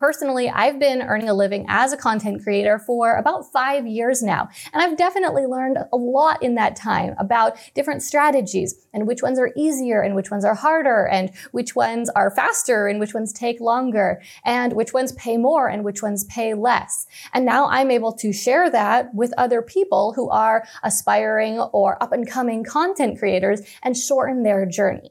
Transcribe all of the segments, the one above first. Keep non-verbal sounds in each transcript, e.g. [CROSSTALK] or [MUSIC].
Personally, I've been earning a living as a content creator for about five years now, and I've definitely learned a lot in that time about different strategies and which ones are easier and which ones are harder and which ones are faster and which ones take longer and which ones pay more and which ones pay less. And now I'm able to share that with other people who are aspiring or up and coming content creators and shorten their journey.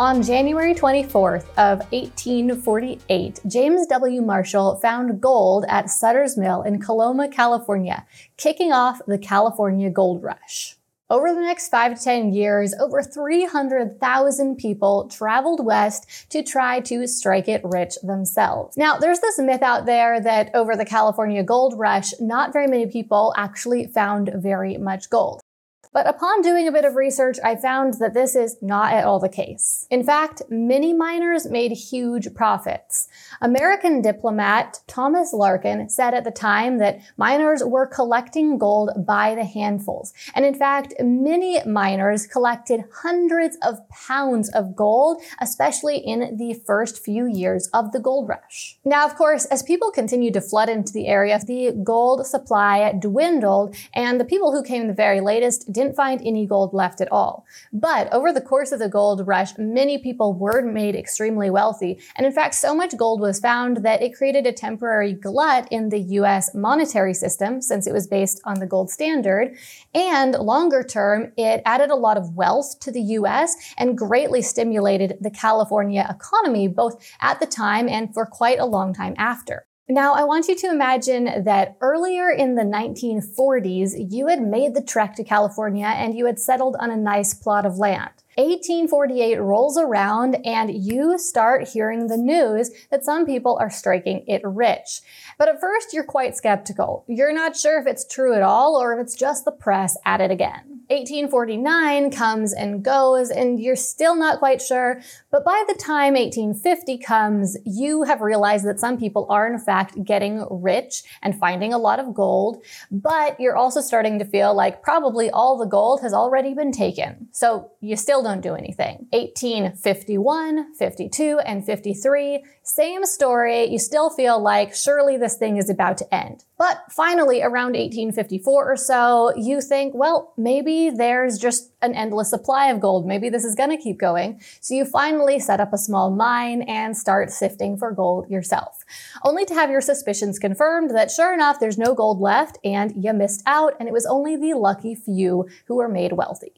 On January 24th of 1848, James W. Marshall found gold at Sutter's Mill in Coloma, California, kicking off the California Gold Rush. Over the next five to 10 years, over 300,000 people traveled west to try to strike it rich themselves. Now, there's this myth out there that over the California gold rush, not very many people actually found very much gold. But upon doing a bit of research, I found that this is not at all the case. In fact, many miners made huge profits. American diplomat Thomas Larkin said at the time that miners were collecting gold by the handfuls. And in fact, many miners collected hundreds of pounds of gold, especially in the first few years of the gold rush. Now, of course, as people continued to flood into the area, the gold supply dwindled, and the people who came the very latest didn't find any gold left at all. But over the course of the gold rush, many people were made extremely wealthy. And in fact, so much gold was found that it created a temporary glut in the US monetary system since it was based on the gold standard. And longer term, it added a lot of wealth to the US and greatly stimulated the California economy, both at the time and for quite a long time after. Now, I want you to imagine that earlier in the 1940s, you had made the trek to California and you had settled on a nice plot of land. 1848 rolls around and you start hearing the news that some people are striking it rich. But at first, you're quite skeptical. You're not sure if it's true at all or if it's just the press at it again. 1849 comes and goes and you're still not quite sure. But by the time 1850 comes, you have realized that some people are in fact getting rich and finding a lot of gold. But you're also starting to feel like probably all the gold has already been taken. So you still don't do anything. 1851, 52, and 53, same story. You still feel like surely this thing is about to end. But finally, around 1854 or so, you think, well, maybe there's just an endless supply of gold. Maybe this is going to keep going. So you finally set up a small mine and start sifting for gold yourself. Only to have your suspicions confirmed that sure enough, there's no gold left and you missed out and it was only the lucky few who were made wealthy.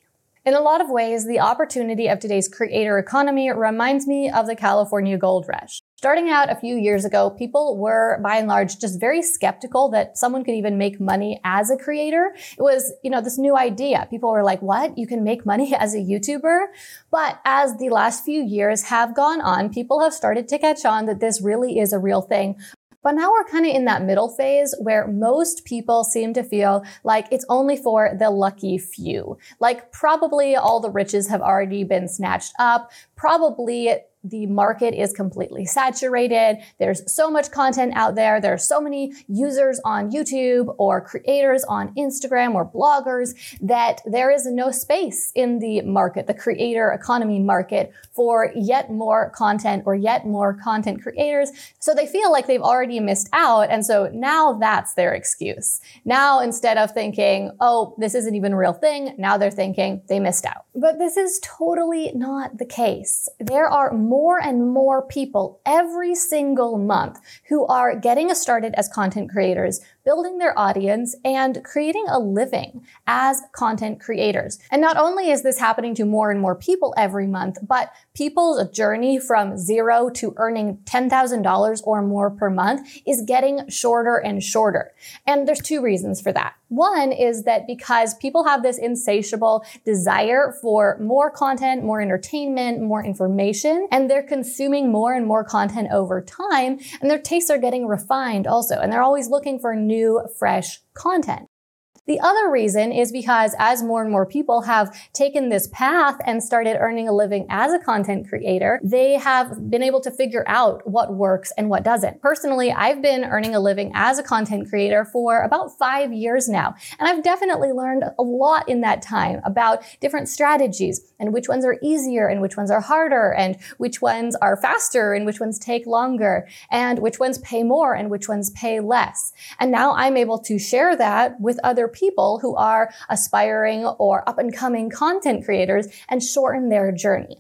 In a lot of ways, the opportunity of today's creator economy reminds me of the California gold rush. Starting out a few years ago, people were by and large just very skeptical that someone could even make money as a creator. It was, you know, this new idea. People were like, what? You can make money [LAUGHS] as a YouTuber? But as the last few years have gone on, people have started to catch on that this really is a real thing. But now we're kind of in that middle phase where most people seem to feel like it's only for the lucky few. Like probably all the riches have already been snatched up. Probably the market is completely saturated. There's so much content out there. There are so many users on YouTube or creators on Instagram or bloggers that there is no space in the market, the creator economy market for yet more content or yet more content creators. So they feel like they've already missed out. And so now that's their excuse. Now, instead of thinking, oh, this isn't even a real thing, now they're thinking they missed out. But this is totally not the case. There are more and more people every single month who are getting started as content creators, building their audience, and creating a living as content creators. And not only is this happening to more and more people every month, but people's journey from zero to earning $10,000 or more per month is getting shorter and shorter. And there's two reasons for that. One is that because people have this insatiable desire for more content, more entertainment, more information, and they're consuming more and more content over time, and their tastes are getting refined also, and they're always looking for new, fresh content. The other reason is because as more and more people have taken this path and started earning a living as a content creator, they have been able to figure out what works and what doesn't. Personally, I've been earning a living as a content creator for about five years now, and I've definitely learned a lot in that time about different strategies and which ones are easier and which ones are harder and which ones are faster and which ones take longer and which ones pay more and which ones pay less. And now I'm able to share that with other people who are aspiring or up and coming content creators and shorten their journey.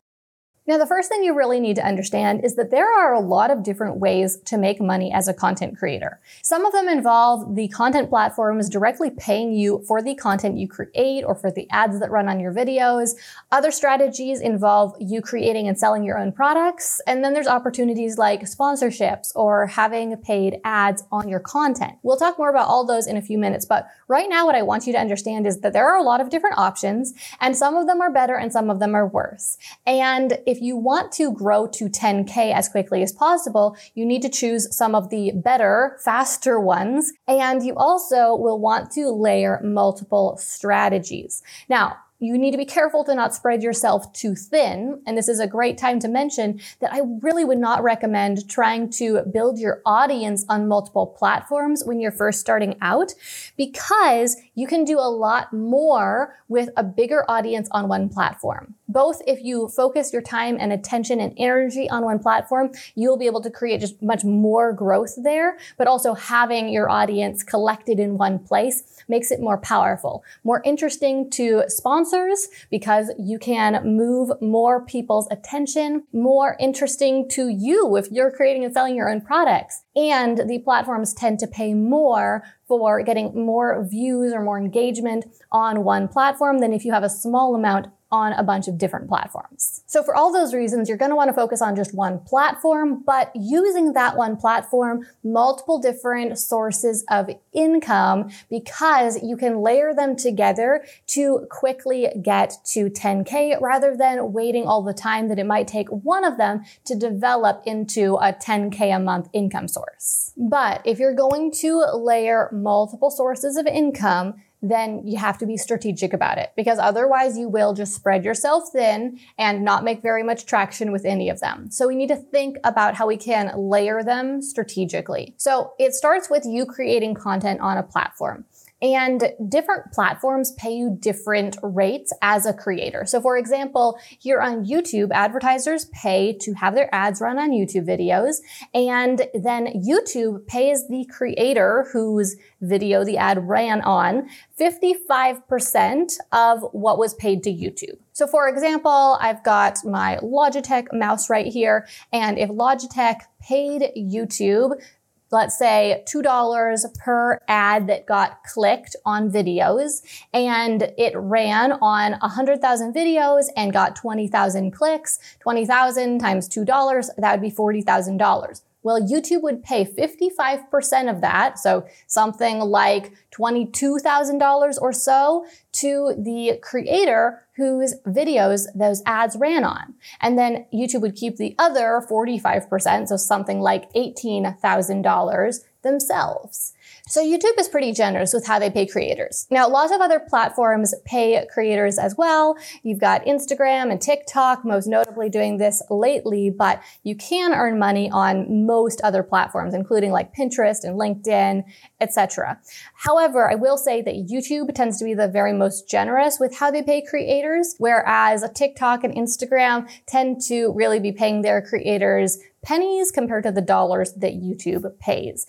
Now, the first thing you really need to understand is that there are a lot of different ways to make money as a content creator. Some of them involve the content platforms directly paying you for the content you create or for the ads that run on your videos. Other strategies involve you creating and selling your own products. And then there's opportunities like sponsorships or having paid ads on your content. We'll talk more about all those in a few minutes, but right now what I want you to understand is that there are a lot of different options and some of them are better and some of them are worse. And if you want to grow to 10K as quickly as possible, you need to choose some of the better, faster ones. And you also will want to layer multiple strategies. Now, you need to be careful to not spread yourself too thin. And this is a great time to mention that I really would not recommend trying to build your audience on multiple platforms when you're first starting out because you can do a lot more with a bigger audience on one platform. Both if you focus your time and attention and energy on one platform, you'll be able to create just much more growth there, but also having your audience collected in one place makes it more powerful, more interesting to sponsor sponsors because you can move more people's attention, more interesting to you if you're creating and selling your own products. And the platforms tend to pay more for getting more views or more engagement on one platform than if you have a small amount on a bunch of different platforms. So for all those reasons, you're going to want to focus on just one platform, but using that one platform, multiple different sources of income because you can layer them together to quickly get to 10K rather than waiting all the time that it might take one of them to develop into a 10K a month income source. But if you're going to layer multiple sources of income, then you have to be strategic about it because otherwise you will just spread yourself thin and not make very much traction with any of them. So we need to think about how we can layer them strategically. So it starts with you creating content on a platform. And different platforms pay you different rates as a creator. So for example, here on YouTube, advertisers pay to have their ads run on YouTube videos. And then YouTube pays the creator whose video the ad ran on 55% of what was paid to YouTube. So for example, I've got my Logitech mouse right here. And if Logitech paid YouTube let's say $2 per ad that got clicked on videos and it ran on 100,000 videos and got 20,000 clicks, 20,000 times $2, that would be $40,000. Well, YouTube would pay 55% of that, so something like $22,000 or so to the creator whose videos those ads ran on. And then YouTube would keep the other 45%, so something like $18,000 themselves. So YouTube is pretty generous with how they pay creators. Now, lots of other platforms pay creators as well. You've got Instagram and TikTok, most notably doing this lately, but you can earn money on most other platforms, including like Pinterest and LinkedIn, etc. However, I will say that YouTube tends to be the very most generous with how they pay creators, whereas TikTok and Instagram tend to really be paying their creators pennies compared to the dollars that YouTube pays.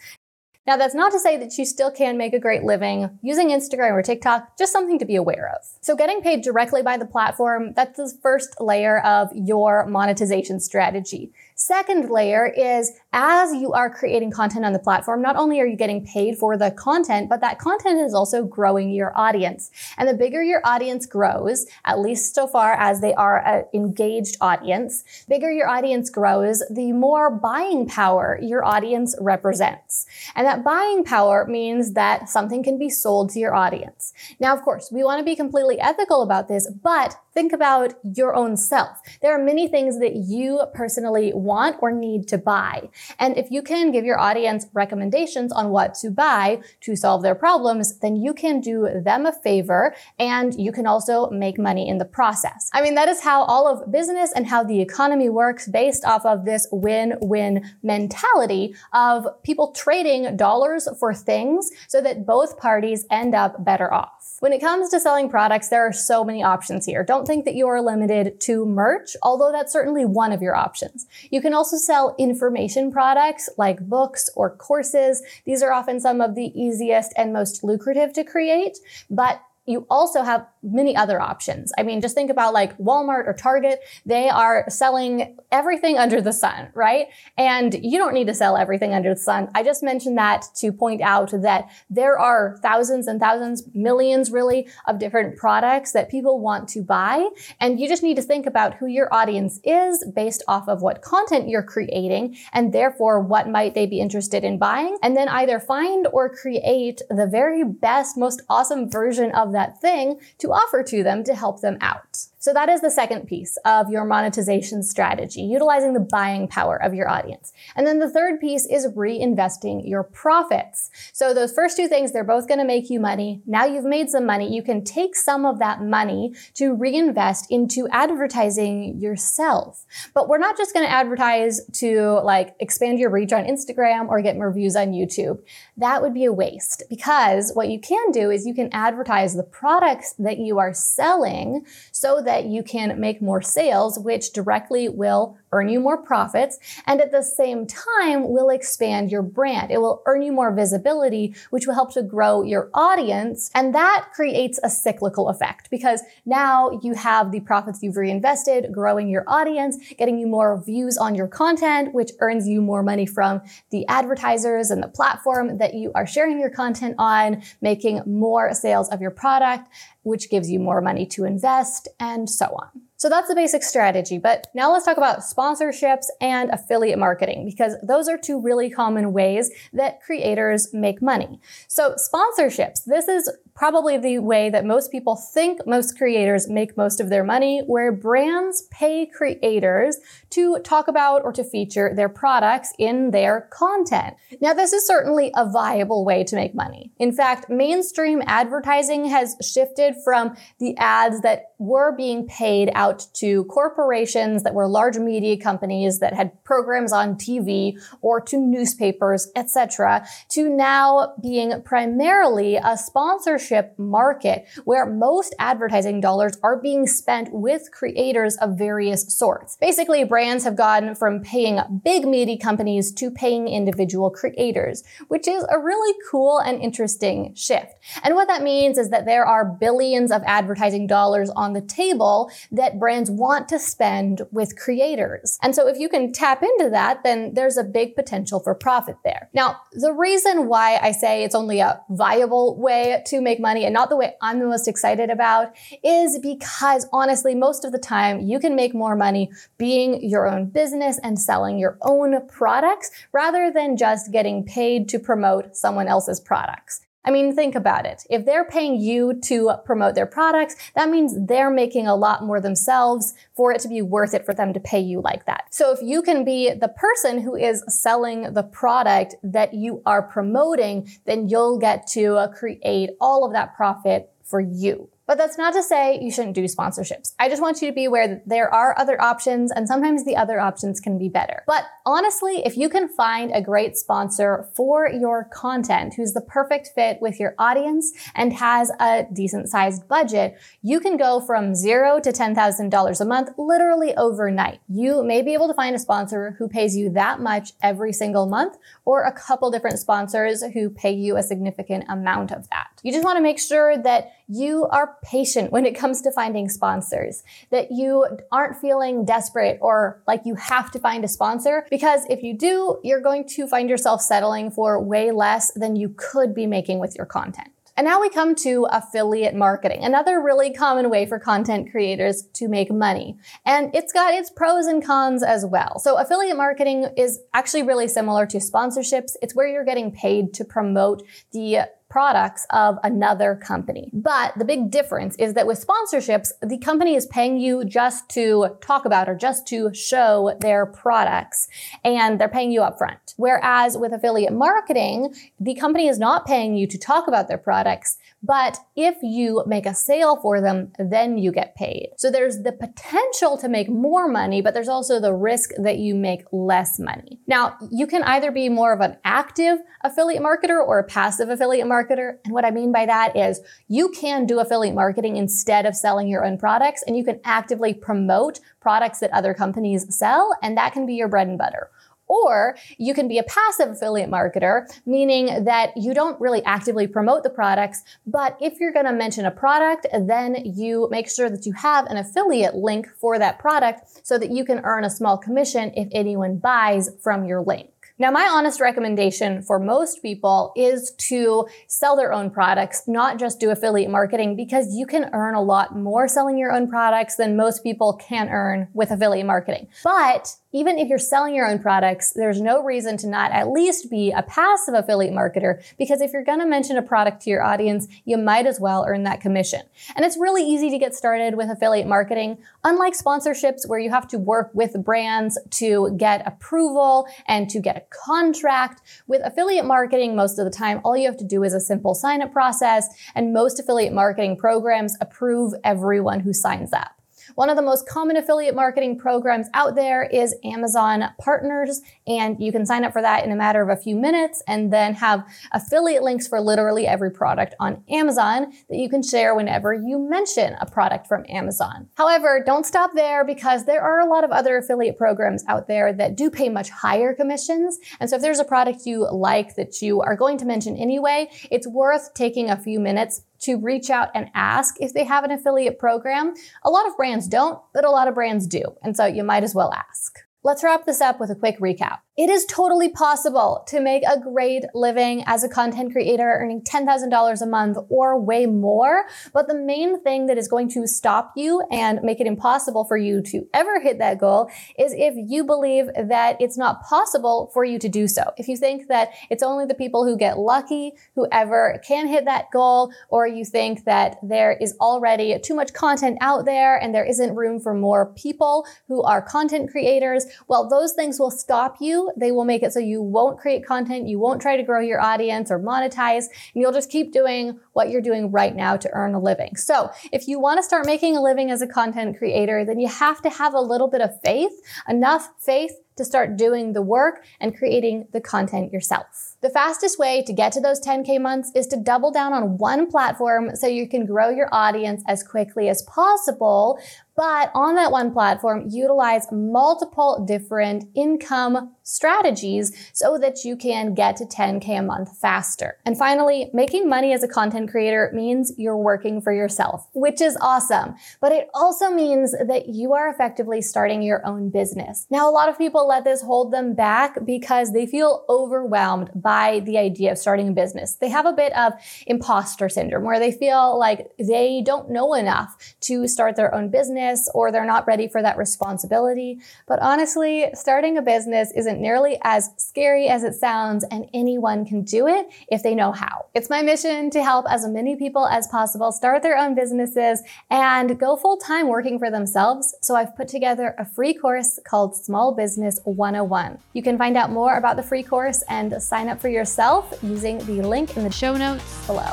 Now, that's not to say that you still can make a great living using Instagram or TikTok, just something to be aware of. So getting paid directly by the platform, that's the first layer of your monetization strategy. Second layer is as you are creating content on the platform, not only are you getting paid for the content, but that content is also growing your audience. And the bigger your audience grows, at least so far as they are an engaged audience, bigger your audience grows, the more buying power your audience represents. And that buying power means that something can be sold to your audience. Now, of course, we want to be completely ethical about this, but think about your own self. There are many things that you personally want or need to buy. And if you can give your audience recommendations on what to buy to solve their problems, then you can do them a favor and you can also make money in the process. I mean, that is how all of business and how the economy works based off of this win-win mentality of people trading dollars for things so that both parties end up better off. When it comes to selling products, there are so many options here. Don't think that you are limited to merch, although that's certainly one of your options. You can also sell information products like books or courses. These are often some of the easiest and most lucrative to create, but you also have many other options. I mean, just think about like Walmart or Target. They are selling everything under the sun, right? And you don't need to sell everything under the sun. I just mentioned that to point out that there are thousands and thousands, millions really of different products that people want to buy. And you just need to think about who your audience is based off of what content you're creating and therefore what might they be interested in buying. And then either find or create the very best, most awesome version of that thing offer to them to help them out. So that is the second piece of your monetization strategy, utilizing the buying power of your audience. And then the third piece is reinvesting your profits. So those first two things, they're both going to make you money. Now you've made some money. You can take some of that money to reinvest into advertising yourself. But we're not just going to advertise to like expand your reach on Instagram or get more views on YouTube. That would be a waste because what you can do is you can advertise the products that you are selling so that that you can make more sales, which directly will earn you more profits. And at the same time, will expand your brand. It will earn you more visibility, which will help to grow your audience. And that creates a cyclical effect because now you have the profits you've reinvested, growing your audience, getting you more views on your content, which earns you more money from the advertisers and the platform that you are sharing your content on, making more sales of your product which gives you more money to invest, and so on. So that's the basic strategy. But now let's talk about sponsorships and affiliate marketing because those are two really common ways that creators make money. So sponsorships, this is probably the way that most people think most creators make most of their money, where brands pay creators to talk about or to feature their products in their content. Now, this is certainly a viable way to make money. In fact, mainstream advertising has shifted from the ads that were being paid out to corporations that were large media companies that had programs on TV or to newspapers, etc., to now being primarily a sponsorship sponsorship market where most advertising dollars are being spent with creators of various sorts. Basically, brands have gone from paying big media companies to paying individual creators, which is a really cool and interesting shift. And what that means is that there are billions of advertising dollars on the table that brands want to spend with creators. And so if you can tap into that, then there's a big potential for profit there. Now, the reason why I say it's only a viable way to make money and not the way I'm the most excited about is because honestly, most of the time you can make more money being your own business and selling your own products rather than just getting paid to promote someone else's products. I mean, think about it. If they're paying you to promote their products, that means they're making a lot more themselves for it to be worth it for them to pay you like that. So if you can be the person who is selling the product that you are promoting, then you'll get to create all of that profit for you. But that's not to say you shouldn't do sponsorships. I just want you to be aware that there are other options and sometimes the other options can be better. But honestly, if you can find a great sponsor for your content who's the perfect fit with your audience and has a decent sized budget, you can go from zero to $10,000 a month literally overnight. You may be able to find a sponsor who pays you that much every single month or a couple different sponsors who pay you a significant amount of that. You just want to make sure that you are patient when it comes to finding sponsors, that you aren't feeling desperate or like you have to find a sponsor. Because if you do, you're going to find yourself settling for way less than you could be making with your content. And now we come to affiliate marketing, another really common way for content creators to make money. And it's got its pros and cons as well. So affiliate marketing is actually really similar to sponsorships. It's where you're getting paid to promote the products of another company. But the big difference is that with sponsorships, the company is paying you just to talk about or just to show their products and they're paying you up front. Whereas with affiliate marketing, the company is not paying you to talk about their products. But if you make a sale for them, then you get paid. So there's the potential to make more money, but there's also the risk that you make less money. Now, you can either be more of an active affiliate marketer or a passive affiliate marketer. And what I mean by that is you can do affiliate marketing instead of selling your own products and you can actively promote products that other companies sell. And that can be your bread and butter. Or you can be a passive affiliate marketer, meaning that you don't really actively promote the products, but if you're going to mention a product, then you make sure that you have an affiliate link for that product so that you can earn a small commission if anyone buys from your link. Now, my honest recommendation for most people is to sell their own products, not just do affiliate marketing, because you can earn a lot more selling your own products than most people can earn with affiliate marketing. But even if you're selling your own products, there's no reason to not at least be a passive affiliate marketer because if you're going to mention a product to your audience, you might as well earn that commission. And it's really easy to get started with affiliate marketing. Unlike sponsorships where you have to work with brands to get approval and to get a contract, with affiliate marketing, most of the time, all you have to do is a simple sign up process and most affiliate marketing programs approve everyone who signs up. One of the most common affiliate marketing programs out there is Amazon Partners, and you can sign up for that in a matter of a few minutes and then have affiliate links for literally every product on Amazon that you can share whenever you mention a product from Amazon. However, don't stop there because there are a lot of other affiliate programs out there that do pay much higher commissions. And so if there's a product you like that you are going to mention anyway, it's worth taking a few minutes to reach out and ask if they have an affiliate program. A lot of brands don't, but a lot of brands do. And so you might as well ask. Let's wrap this up with a quick recap. It is totally possible to make a great living as a content creator earning $10,000 a month or way more. But the main thing that is going to stop you and make it impossible for you to ever hit that goal is if you believe that it's not possible for you to do so. If you think that it's only the people who get lucky who ever can hit that goal, or you think that there is already too much content out there and there isn't room for more people who are content creators, well, those things will stop you they will make it so you won't create content, you won't try to grow your audience or monetize, and you'll just keep doing what you're doing right now to earn a living. So if you want to start making a living as a content creator, then you have to have a little bit of faith, enough faith to start doing the work and creating the content yourself. The fastest way to get to those 10K months is to double down on one platform so you can grow your audience as quickly as possible but on that one platform, utilize multiple different income strategies so that you can get to 10K a month faster. And finally, making money as a content creator means you're working for yourself, which is awesome. But it also means that you are effectively starting your own business. Now, a lot of people let this hold them back because they feel overwhelmed by the idea of starting a business. They have a bit of imposter syndrome where they feel like they don't know enough to start their own business business or they're not ready for that responsibility. But honestly, starting a business isn't nearly as scary as it sounds and anyone can do it if they know how. It's my mission to help as many people as possible start their own businesses and go full time working for themselves. So I've put together a free course called Small Business 101. You can find out more about the free course and sign up for yourself using the link in the show notes below.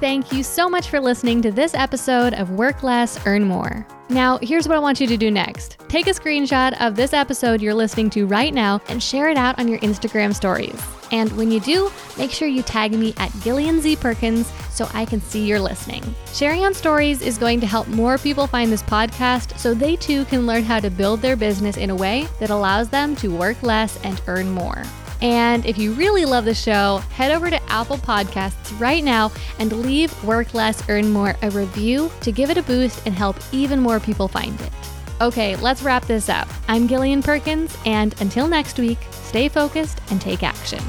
Thank you so much for listening to this episode of Work Less, Earn More. Now, here's what I want you to do next take a screenshot of this episode you're listening to right now and share it out on your Instagram stories. And when you do, make sure you tag me at Gillian Z Perkins so I can see you're listening. Sharing on stories is going to help more people find this podcast so they too can learn how to build their business in a way that allows them to work less and earn more. And if you really love the show, head over to Apple Podcasts right now and leave Work Less, Earn More a review to give it a boost and help even more people find it. Okay, let's wrap this up. I'm Gillian Perkins, and until next week, stay focused and take action.